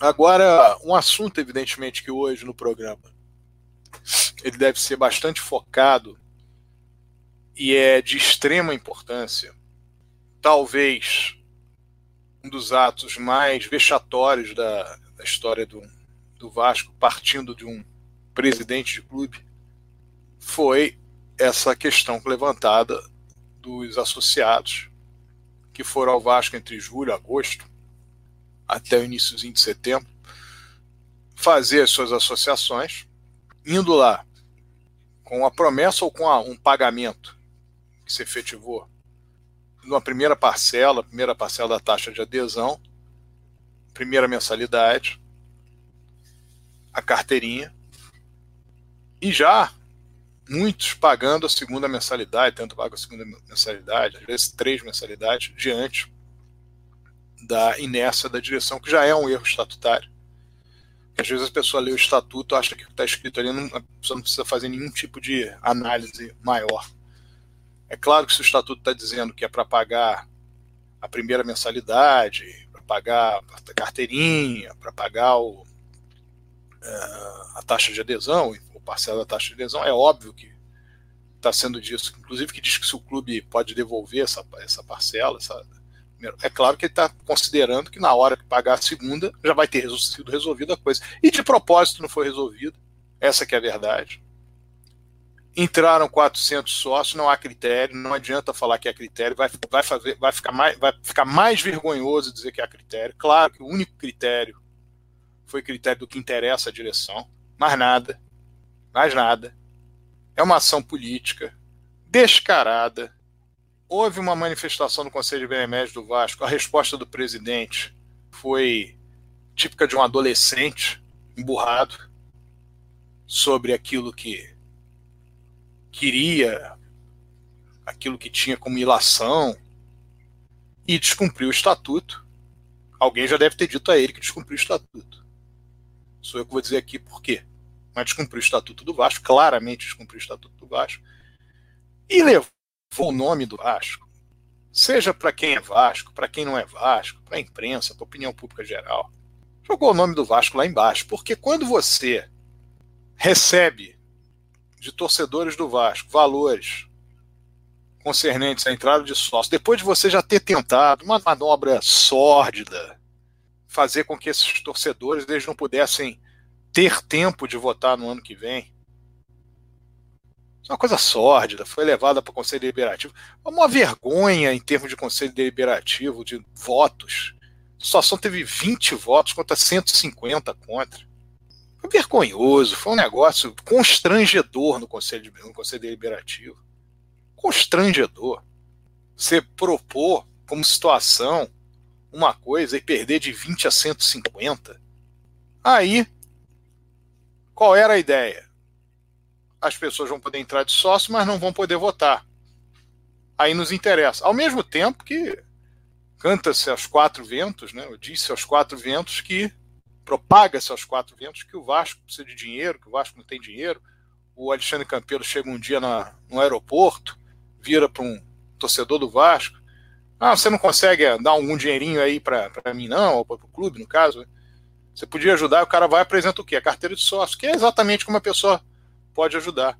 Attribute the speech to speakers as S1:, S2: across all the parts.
S1: Agora, um assunto, evidentemente, que hoje no programa ele deve ser bastante focado e é de extrema importância. Talvez um dos atos mais vexatórios da, da história do, do Vasco, partindo de um presidente de clube, foi essa questão levantada dos associados que foram ao Vasco entre julho e agosto, até o iníciozinho de setembro, fazer as suas associações, indo lá com a promessa ou com a, um pagamento que se efetivou numa primeira parcela, primeira parcela da taxa de adesão, primeira mensalidade, a carteirinha, e já muitos pagando a segunda mensalidade, tanto paga a segunda mensalidade, às vezes três mensalidades, diante da inércia da direção, que já é um erro estatutário. Às vezes a pessoa lê o estatuto acha que o que está escrito ali, não, a pessoa não precisa fazer nenhum tipo de análise maior. É claro que se o estatuto está dizendo que é para pagar a primeira mensalidade, para pagar a carteirinha, para pagar o, uh, a taxa de adesão, o parcela da taxa de adesão, é óbvio que está sendo disso. Inclusive que diz que se o clube pode devolver essa, essa parcela, essa, é claro que ele está considerando que na hora que pagar a segunda já vai ter sido resolvida a coisa. E de propósito não foi resolvido. Essa que é a verdade. Entraram 400 sócios, não há critério, não adianta falar que é critério, vai, vai, fazer, vai, ficar, mais, vai ficar mais vergonhoso dizer que é critério. Claro que o único critério foi critério do que interessa à direção, mais nada, mais nada. É uma ação política descarada, houve uma manifestação no Conselho de Benemérito do Vasco. A resposta do presidente foi típica de um adolescente emburrado sobre aquilo que queria, aquilo que tinha como ilação e descumpriu o estatuto. Alguém já deve ter dito a ele que descumpriu o estatuto. Sou eu que vou dizer aqui por quê. Mas descumpriu o estatuto do Vasco, claramente descumpriu o estatuto do Vasco, e levou o nome do Vasco, seja para quem é Vasco, para quem não é Vasco, para a imprensa, para a opinião pública geral, jogou o nome do Vasco lá embaixo. Porque quando você recebe de torcedores do Vasco valores concernentes à entrada de sócio, depois de você já ter tentado uma manobra sórdida, fazer com que esses torcedores eles não pudessem ter tempo de votar no ano que vem, uma coisa sórdida, foi levada para o Conselho Deliberativo. Uma vergonha em termos de Conselho Deliberativo, de votos. A situação teve 20 votos contra 150 contra. Foi vergonhoso, foi um negócio constrangedor no Conselho, no Conselho Deliberativo. Constrangedor. Você propor como situação uma coisa e perder de 20 a 150. Aí, qual era a ideia? As pessoas vão poder entrar de sócio, mas não vão poder votar. Aí nos interessa. Ao mesmo tempo que canta-se aos quatro ventos, né? disse aos quatro ventos que propaga-se aos quatro ventos que o Vasco precisa de dinheiro, que o Vasco não tem dinheiro. O Alexandre Campelo chega um dia na, no aeroporto, vira para um torcedor do Vasco. Ah, você não consegue dar algum dinheirinho aí para mim, não, ou para o clube, no caso? Você podia ajudar, o cara vai e apresenta o quê? A carteira de sócio, que é exatamente como a pessoa pode ajudar.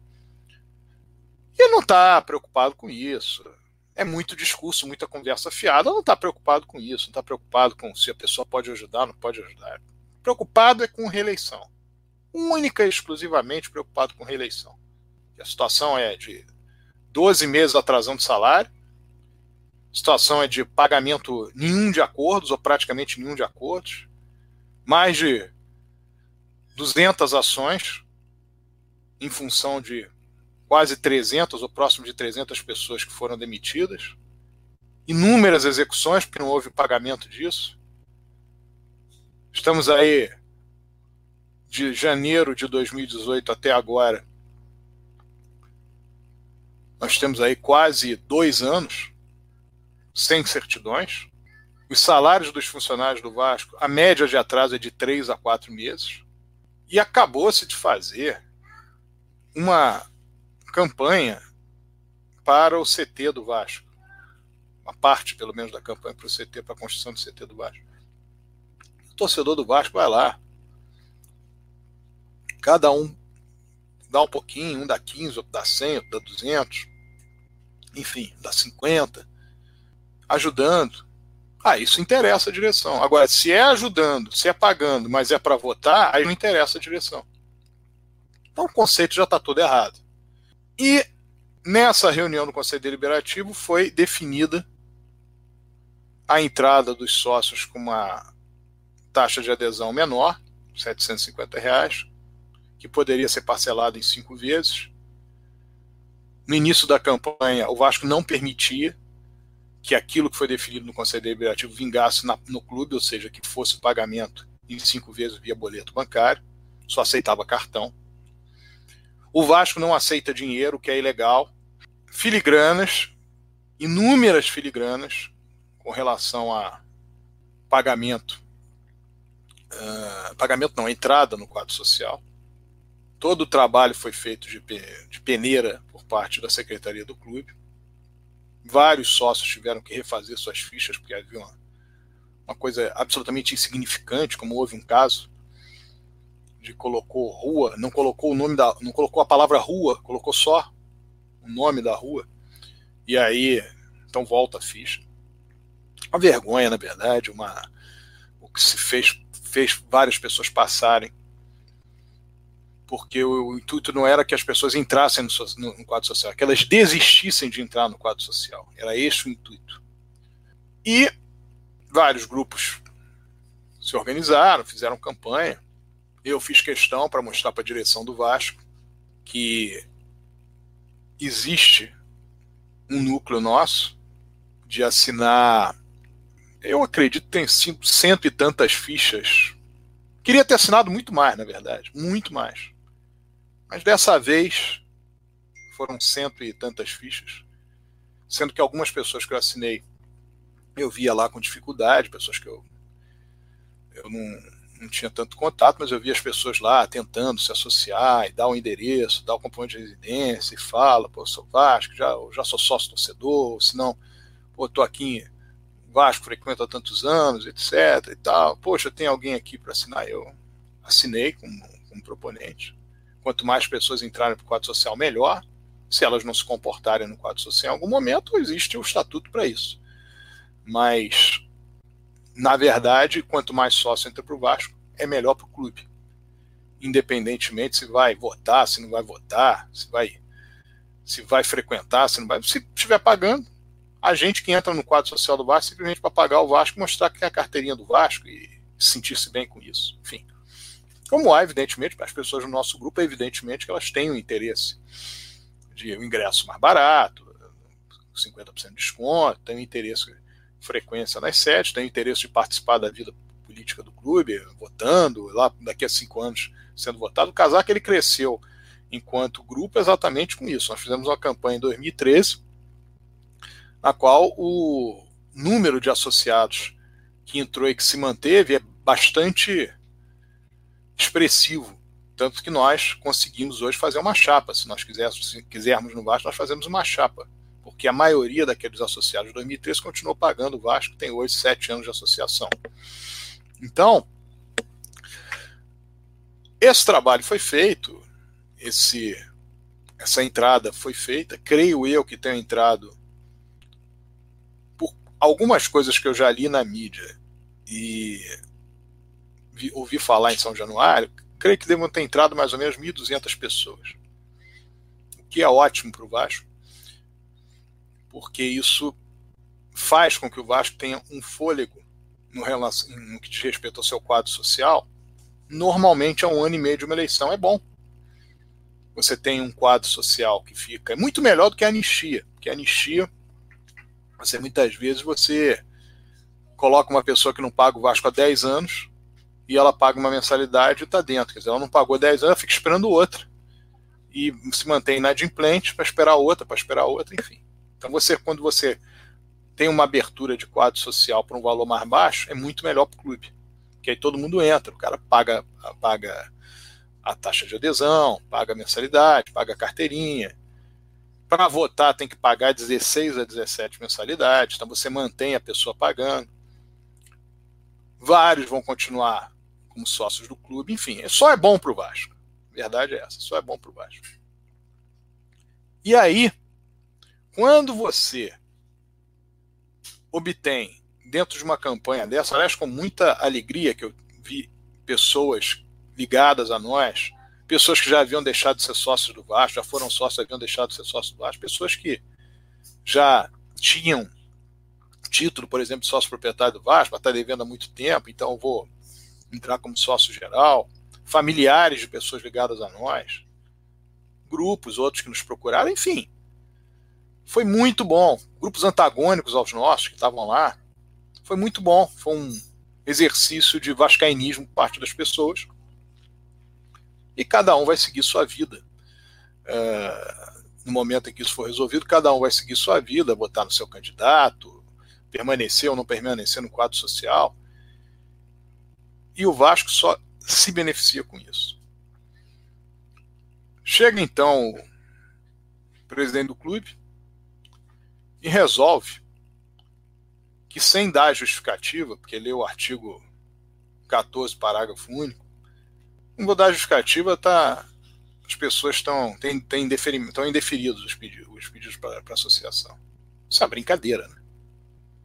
S1: E não está preocupado com isso. É muito discurso, muita conversa fiada. Não está preocupado com isso. Não está preocupado com se a pessoa pode ajudar, não pode ajudar. Preocupado é com reeleição. Única e exclusivamente preocupado com reeleição. a situação é de 12 meses atrasando salário. A situação é de pagamento nenhum de acordos, ou praticamente nenhum de acordos. Mais de 200 ações em função de quase 300 ou próximo de 300 pessoas que foram demitidas, inúmeras execuções, porque não houve pagamento disso. Estamos aí de janeiro de 2018 até agora. Nós temos aí quase dois anos sem certidões. Os salários dos funcionários do Vasco, a média de atraso é de três a quatro meses. E acabou-se de fazer uma campanha para o CT do Vasco. Uma parte, pelo menos, da campanha para o CT, para a construção do CT do Vasco. torcedor do Vasco vai lá. Cada um dá um pouquinho, um dá 15, outro dá 100, outro dá 200, enfim, dá 50, ajudando. Ah, isso interessa a direção. Agora, se é ajudando, se é pagando, mas é para votar, aí não interessa a direção. Então o conceito já está todo errado. E nessa reunião do Conselho Deliberativo foi definida a entrada dos sócios com uma taxa de adesão menor, 750 reais, que poderia ser parcelado em cinco vezes. No início da campanha, o Vasco não permitia que aquilo que foi definido no Conselho Deliberativo vingasse na, no clube, ou seja, que fosse o pagamento em cinco vezes via boleto bancário, só aceitava cartão. O Vasco não aceita dinheiro, o que é ilegal. Filigranas, inúmeras filigranas com relação a pagamento, uh, pagamento não, entrada no quadro social. Todo o trabalho foi feito de, de peneira por parte da secretaria do clube. Vários sócios tiveram que refazer suas fichas, porque havia uma, uma coisa absolutamente insignificante, como houve um caso de colocou rua, não colocou o nome da, não colocou a palavra rua, colocou só o nome da rua. E aí, então volta a ficha. Uma vergonha, na verdade, uma o que se fez fez várias pessoas passarem porque o, o, intuito não era que as pessoas entrassem no, no, no, quadro social, que elas desistissem de entrar no quadro social. Era esse o intuito. E vários grupos se organizaram, fizeram campanha. Eu fiz questão para mostrar para a direção do Vasco que existe um núcleo nosso de assinar. Eu acredito tem cento e tantas fichas. Queria ter assinado muito mais, na verdade, muito mais. Mas dessa vez foram cento e tantas fichas, sendo que algumas pessoas que eu assinei eu via lá com dificuldade, pessoas que eu, eu não, não tinha tanto contato, mas eu via as pessoas lá tentando se associar e dar o um endereço, dar o um de residência e fala, pô, sou Vasco, já, já sou sócio torcedor, se não, pô, tô aqui em Vasco, frequento há tantos anos, etc e tal. Poxa, tem alguém aqui para assinar? Eu assinei como, como proponente. Quanto mais pessoas entrarem para o quadro social, melhor. Se elas não se comportarem no quadro social em algum momento, existe o estatuto para isso. Mas, na verdade, quanto mais sócio entra para o Vasco, é melhor para o clube. Independentemente se vai votar, se não vai votar, se vai, se vai frequentar, se não vai. Se estiver pagando, a gente que entra no quadro social do Vasco simplesmente para pagar o Vasco, mostrar que é a carteirinha do Vasco e sentir-se bem com isso. Enfim. Como há, evidentemente, as pessoas do nosso grupo, evidentemente que elas têm o interesse de um ingresso mais barato, 50% de desconto, têm o interesse de frequência nas sedes, têm o interesse de participar da vida política do clube, votando, lá daqui a cinco anos sendo votado. O Casaco ele cresceu enquanto grupo exatamente com isso. Nós fizemos uma campanha em 2013, na qual o número de associados que entrou e que se manteve é bastante expressivo. Tanto que nós conseguimos hoje fazer uma chapa. Se nós quisermos, se quisermos no Vasco, nós fazemos uma chapa. Porque a maioria daqueles associados de 2013 continuou pagando o Vasco, tem hoje sete anos de associação. Então, esse trabalho foi feito, esse, essa entrada foi feita. Creio eu que tenha entrado por algumas coisas que eu já li na mídia e vi, ouvi falar em São Januário, creio que devam ter entrado mais ou menos 1.200 pessoas. O que é ótimo para o Vasco, porque isso faz com que o Vasco tenha um fôlego no, relação, no que diz respeito ao seu quadro social. Normalmente, a um ano e meio de uma eleição é bom. Você tem um quadro social que fica é muito melhor do que a anistia, porque a anistia, você muitas vezes você coloca uma pessoa que não paga o Vasco há 10 anos e ela paga uma mensalidade e está dentro. Quer dizer, ela não pagou 10 anos, ela fica esperando outra. E se mantém inadimplente para esperar outra, para esperar outra, enfim. Então, você, quando você tem uma abertura de quadro social para um valor mais baixo, é muito melhor para o clube. Porque aí todo mundo entra, o cara paga, paga a taxa de adesão, paga a mensalidade, paga a carteirinha. Para votar tem que pagar 16 a 17 mensalidades, então você mantém a pessoa pagando vários vão continuar como sócios do clube, enfim, só é bom para o Vasco. Verdade é essa, só é bom para o Vasco. E aí, quando você obtém, dentro de uma campanha dessa, aliás, com muita alegria que eu vi pessoas ligadas a nós, pessoas que já haviam deixado de ser sócios do Vasco, já foram sócios, haviam deixado de ser sócios do Vasco, pessoas que já tinham título, por exemplo, de sócio proprietário do Vasco, está devendo há muito tempo, então vou entrar como sócio geral, familiares de pessoas ligadas a nós, grupos, outros que nos procuraram, enfim. Foi muito bom. Grupos antagônicos aos nossos que estavam lá. Foi muito bom. Foi um exercício de vascainismo por parte das pessoas. E cada um vai seguir sua vida. É, no momento em que isso for resolvido, cada um vai seguir sua vida, votar no seu candidato, permanecer ou não permanecer no quadro social. E o Vasco só se beneficia com isso. Chega então o presidente do clube e resolve que, sem dar justificativa, porque leu o artigo 14, parágrafo único, não vou dar justificativa, tá, as pessoas estão têm, têm estão indeferidos os pedidos, os pedidos para a associação. Isso é uma brincadeira. Né?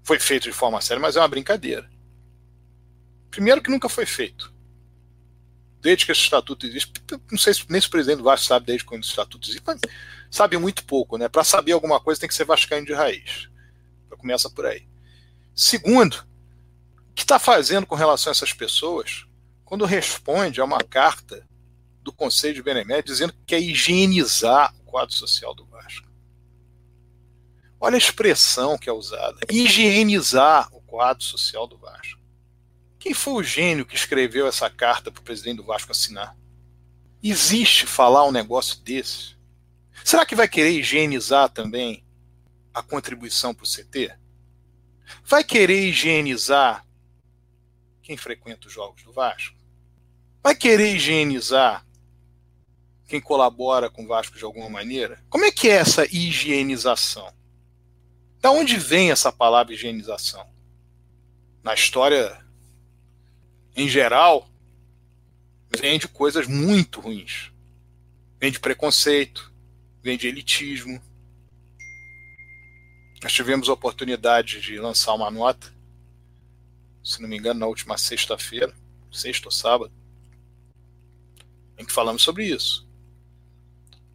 S1: Foi feito de forma séria, mas é uma brincadeira. Primeiro que nunca foi feito. Desde que esse estatuto existe, não sei se nem se o presidente do Vasco sabe desde quando esse estatuto existe, mas sabe muito pouco, né? Para saber alguma coisa tem que ser vascaíno de raiz. Começa por aí. Segundo, o que está fazendo com relação a essas pessoas quando responde a uma carta do Conselho de Benemérito dizendo que quer higienizar o quadro social do Vasco? Olha a expressão que é usada: higienizar o quadro social do Vasco. Quem foi o gênio que escreveu essa carta para o presidente do Vasco assinar? Existe falar um negócio desse? Será que vai querer higienizar também a contribuição para o CT? Vai querer higienizar quem frequenta os jogos do Vasco? Vai querer higienizar quem colabora com o Vasco de alguma maneira? Como é que é essa higienização? Da onde vem essa palavra higienização? Na história em geral, vem de coisas muito ruins. Vem de preconceito, vem de elitismo. Nós tivemos a oportunidade de lançar uma nota, se não me engano, na última sexta-feira, sexta ou sábado, em que falamos sobre isso.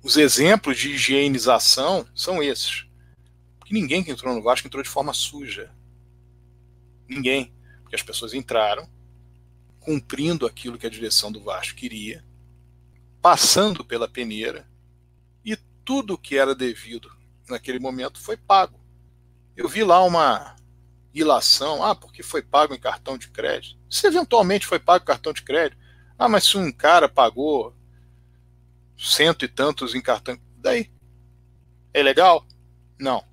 S1: Os exemplos de higienização são esses. Porque ninguém que entrou no Vasco entrou de forma suja. Ninguém. Porque as pessoas entraram cumprindo aquilo que a direção do Vasco queria, passando pela peneira, e tudo que era devido naquele momento foi pago. Eu vi lá uma ilação, ah, porque foi pago em cartão de crédito. Se eventualmente foi pago em cartão de crédito, ah, mas se um cara pagou cento e tantos em cartão, daí? É legal? Não.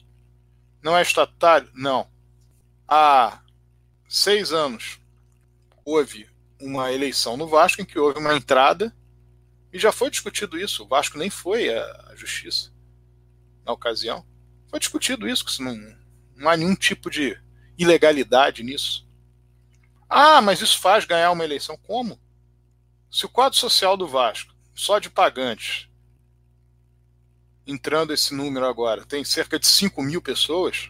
S1: Não é estatutário? Não. Há seis anos houve uma eleição no Vasco em que houve uma entrada e já foi discutido isso. O Vasco nem foi à justiça na ocasião. Foi discutido isso, que não, não há nenhum tipo de ilegalidade nisso. Ah, mas isso faz ganhar uma eleição. Como? Se o quadro social do Vasco, só de pagantes, entrando esse número agora, tem cerca de 5 mil pessoas,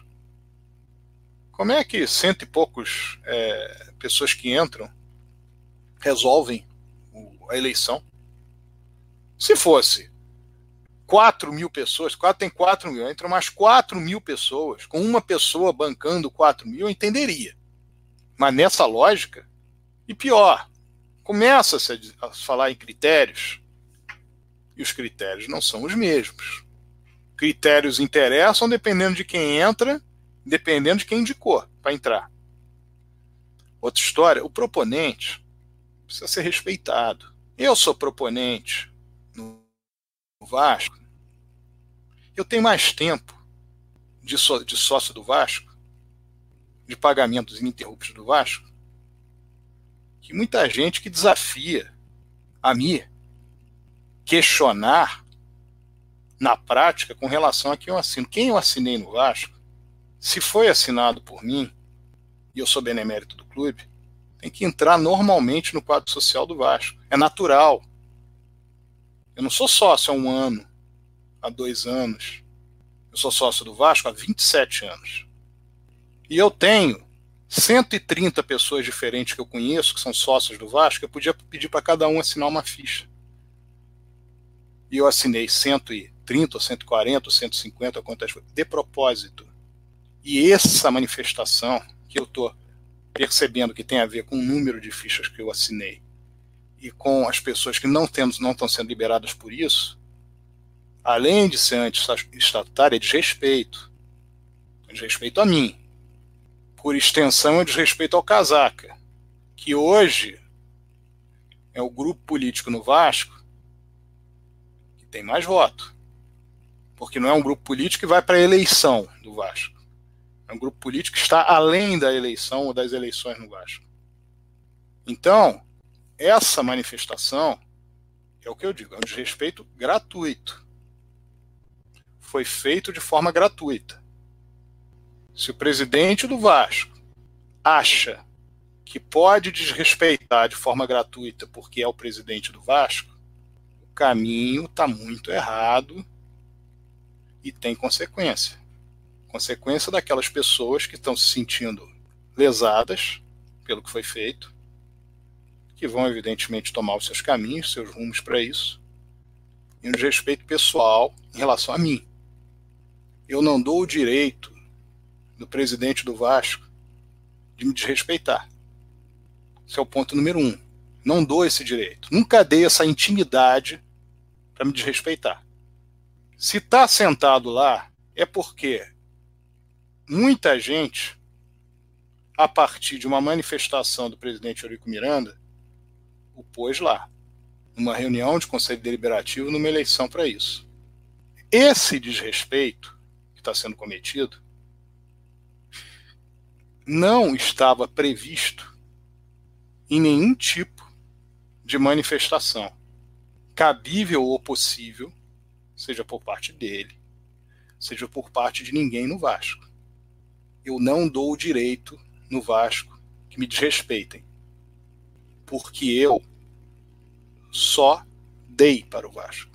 S1: como é que cento e poucos é, pessoas que entram resolvem a eleição. Se fosse 4 mil pessoas, 4 tem 4 mil, entram mais 4 mil pessoas, com uma pessoa bancando 4 mil, eu entenderia. Mas nessa lógica, e pior, começa-se a falar em critérios, e os critérios não são os mesmos. Critérios interessam dependendo de quem entra, dependendo de quem indicou para entrar. Outra história, o proponente precisa ser respeitado. Eu sou proponente no Vasco. Eu tenho mais tempo de, de sócio do Vasco, de pagamentos ininterruptos do Vasco, que muita gente que desafia a me questionar na prática com relação a quem eu assino. Quem eu assinei no Vasco, se foi assinado por mim, e eu sou benemérito do clube, tem que entrar normalmente no quadro social do Vasco. É natural. Eu não sou sócio há um ano, há dois anos. Eu sou sócio do Vasco há 27 anos. E eu tenho 130 pessoas diferentes que eu conheço, que são sócios do Vasco, eu podia pedir para cada um assinar uma ficha. E eu assinei 130, ou 140, ou 150, quantas de propósito. E essa manifestação que eu estou percebendo que tem a ver com o número de fichas que eu assinei e com as pessoas que não temos, não estão sendo liberadas por isso, além de ser anti-estatutária, é desrespeito. É desrespeito a mim. Por extensão, é desrespeito ao Casaca, que hoje é o grupo político no Vasco que tem mais voto. Porque não é um grupo político que vai para a eleição do Vasco. É um grupo político que está além da eleição ou das eleições no Vasco. Então, essa manifestação é o que eu digo, é um desrespeito gratuito. Foi feito de forma gratuita. Se o presidente do Vasco acha que pode desrespeitar de forma gratuita porque é o presidente do Vasco, o caminho está muito errado e tem consequência. Consequência daquelas pessoas que estão se sentindo lesadas pelo que foi feito, que vão, evidentemente, tomar os seus caminhos, seus rumos para isso, e um desrespeito pessoal em relação a mim. Eu não dou o direito do presidente do Vasco de me desrespeitar. Esse é o ponto número um. Não dou esse direito. Nunca dei essa intimidade para me desrespeitar. Se está sentado lá, é porque muita gente, a partir de uma manifestação do presidente Eurico Miranda, o pôs lá, numa reunião de conselho deliberativo, numa eleição para isso. Esse desrespeito que está sendo cometido não estava previsto em nenhum tipo de manifestação cabível ou possível, seja por parte dele, seja por parte de ninguém no Vasco. Eu não dou o direito no Vasco que me desrespeitem porque eu só dei para o Vasco.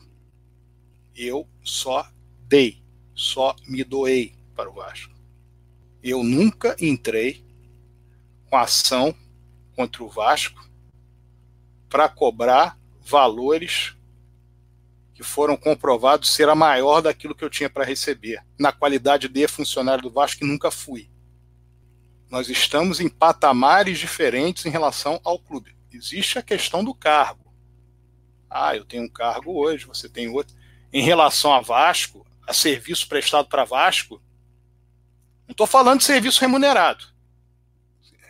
S1: Eu só dei, só me doei para o Vasco. Eu nunca entrei com ação contra o Vasco para cobrar valores foram comprovados ser a maior daquilo que eu tinha para receber, na qualidade de funcionário do Vasco, que nunca fui. Nós estamos em patamares diferentes em relação ao clube existe a questão do cargo. Ah, eu tenho um cargo hoje, você tem outro. Em relação a Vasco, a serviço prestado para Vasco, não estou falando de serviço remunerado.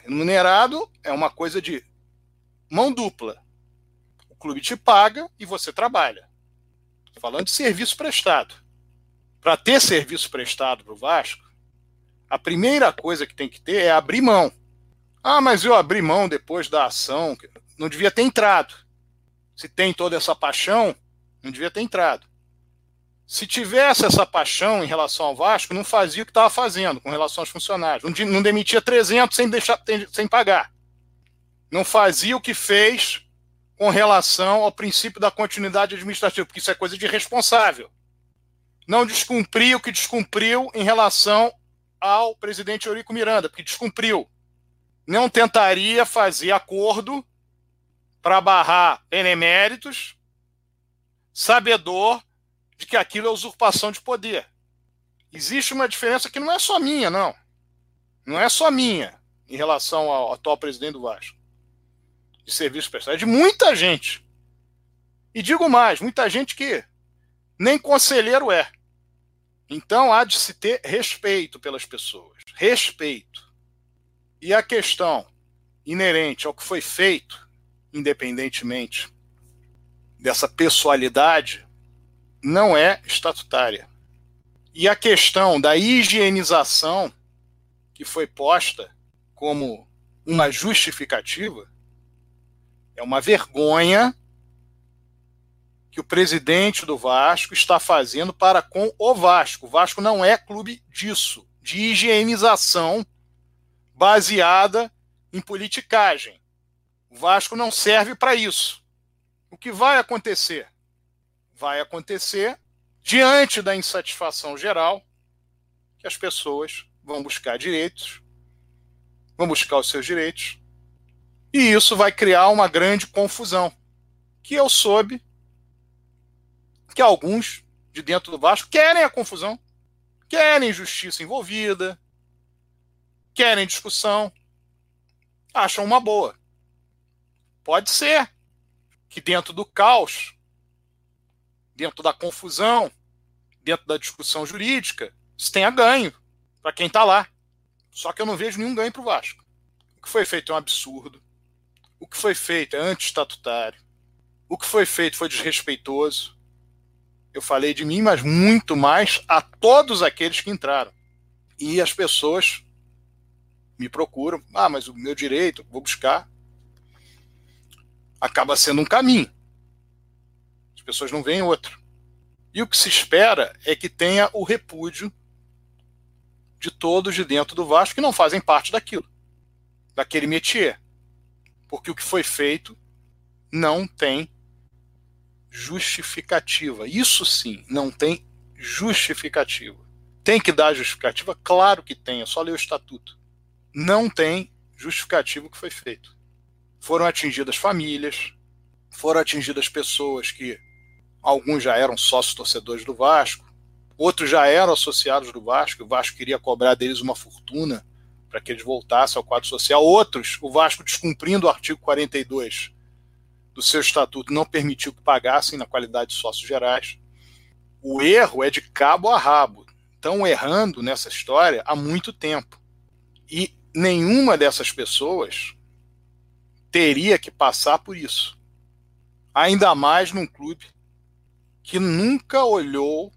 S1: Remunerado é uma coisa de mão dupla. O clube te paga e você trabalha. Estou falando de serviço prestado. Para ter serviço prestado para o Vasco, a primeira coisa que tem que ter é abrir mão. Ah, mas eu abri mão depois da ação. Não devia ter entrado. Se tem toda essa paixão, não devia ter entrado. Se tivesse essa paixão em relação ao Vasco, não fazia o que estava fazendo com relação aos funcionários. Não demitia 300 sem, deixar, sem pagar. Não fazia o que fez com relação ao princípio da continuidade administrativa, porque isso é coisa de responsável. Não descumpriu o que descumpriu em relação ao presidente Eurico Miranda, porque descumpriu não tentaria fazer acordo para barrar beneméritos, sabedor de que aquilo é usurpação de poder. Existe uma diferença que não é só minha, não. Não é só minha em relação ao atual presidente do Vasco. De serviço. É de muita gente. E digo mais, muita gente que nem conselheiro é. Então há de se ter respeito pelas pessoas. Respeito. E a questão inerente ao que foi feito, independentemente dessa pessoalidade, não é estatutária. E a questão da higienização, que foi posta como uma justificativa, é uma vergonha que o presidente do Vasco está fazendo para com o Vasco. O Vasco não é clube disso, de higienização baseada em politicagem. O Vasco não serve para isso. O que vai acontecer? Vai acontecer diante da insatisfação geral que as pessoas vão buscar direitos, vão buscar os seus direitos, e isso vai criar uma grande confusão, que eu soube que alguns de dentro do Vasco querem a confusão, querem justiça envolvida, querem discussão, acham uma boa. Pode ser que dentro do caos, dentro da confusão, dentro da discussão jurídica, isso tenha ganho para quem está lá. Só que eu não vejo nenhum ganho para o Vasco. O que foi feito é um absurdo. O que foi feito é anti-estatutário. O que foi feito foi desrespeitoso. Eu falei de mim, mas muito mais a todos aqueles que entraram. E as pessoas me procuram. Ah, mas o meu direito, vou buscar. Acaba sendo um caminho. As pessoas não veem outro. E o que se espera é que tenha o repúdio de todos de dentro do Vasco que não fazem parte daquilo, daquele métier. Porque o que foi feito não tem justificativa. Isso sim, não tem justificativa. Tem que dar justificativa? Claro que tem, é só ler o estatuto não tem justificativo que foi feito. Foram atingidas famílias, foram atingidas pessoas que alguns já eram sócios torcedores do Vasco, outros já eram associados do Vasco, o Vasco queria cobrar deles uma fortuna para que eles voltassem ao quadro social. Outros, o Vasco descumprindo o artigo 42 do seu estatuto, não permitiu que pagassem na qualidade de sócios gerais. O erro é de cabo a rabo. Estão errando nessa história há muito tempo. E nenhuma dessas pessoas teria que passar por isso. Ainda mais num clube que nunca olhou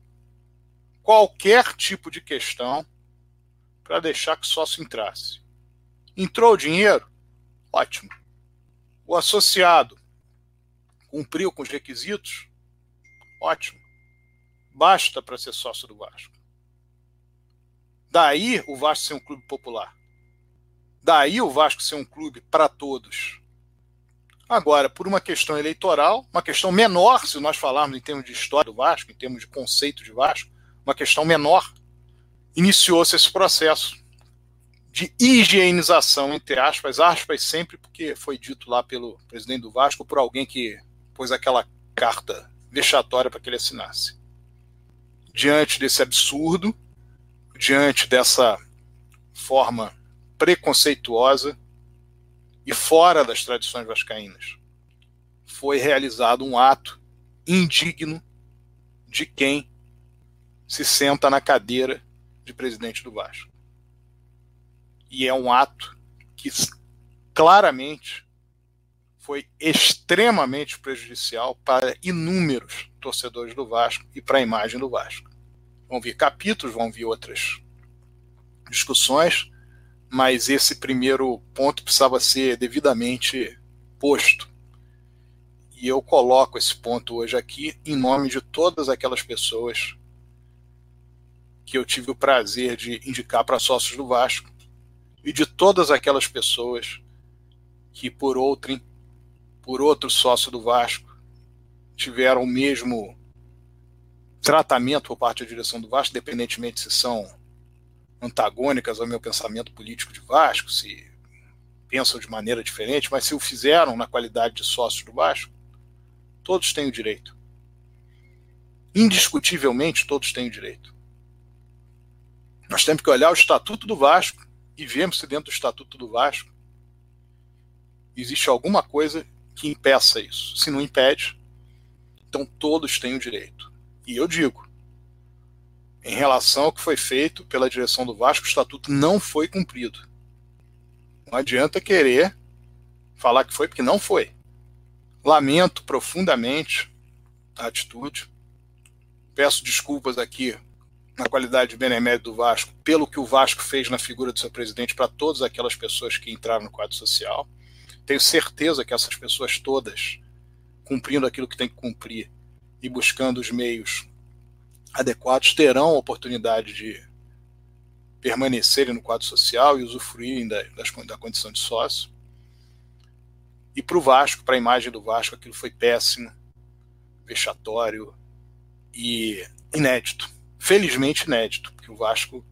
S1: qualquer tipo de questão para deixar que sócio entrasse. Entrou o dinheiro? Ótimo. O associado cumpriu com os requisitos? Ótimo. Basta para ser sócio do Vasco. Daí o Vasco ser um clube popular. Daí o Vasco ser um clube para todos. Agora, por uma questão eleitoral, uma questão menor, se nós falarmos em termos de história do Vasco, em termos de conceito de Vasco, uma questão menor, iniciou-se esse processo de higienização, entre aspas, aspas sempre porque foi dito lá pelo presidente do Vasco, por alguém que pôs aquela carta vexatória para que ele assinasse. Diante desse absurdo, diante dessa forma preconceituosa e fora das tradições vascaínas. Foi realizado um ato indigno de quem se senta na cadeira de presidente do Vasco. E é um ato que claramente foi extremamente prejudicial para inúmeros torcedores do Vasco e para a imagem do Vasco. Vão vir capítulos, vão vir outras discussões, mas esse primeiro ponto precisava ser devidamente posto. E eu coloco esse ponto hoje aqui em nome de todas aquelas pessoas que eu tive o prazer de indicar para sócios do Vasco e de todas aquelas pessoas que por outrem, por outro sócio do Vasco, tiveram o mesmo tratamento por parte da direção do Vasco, independentemente se são antagônicas ao meu pensamento político de Vasco, se pensam de maneira diferente, mas se o fizeram na qualidade de sócios do Vasco, todos têm o direito. Indiscutivelmente, todos têm o direito. Nós temos que olhar o Estatuto do Vasco e vermos se dentro do Estatuto do Vasco existe alguma coisa que impeça isso. Se não impede, então todos têm o direito. E eu digo, em relação ao que foi feito pela direção do Vasco, o estatuto não foi cumprido. Não adianta querer falar que foi, porque não foi. Lamento profundamente a atitude. Peço desculpas aqui na qualidade de benemérito do Vasco pelo que o Vasco fez na figura do seu presidente para todas aquelas pessoas que entraram no quadro social. Tenho certeza que essas pessoas todas, cumprindo aquilo que tem que cumprir e buscando os meios adequados terão a oportunidade de permanecerem no quadro social e usufruírem da, das, da condição de sócio. E para o Vasco, para a imagem do Vasco, aquilo foi péssimo, vexatório e inédito. Felizmente inédito, porque o Vasco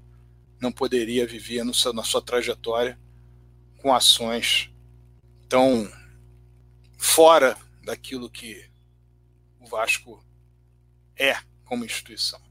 S1: não poderia viver seu, na sua trajetória com ações tão fora daquilo que o Vasco é como instituição.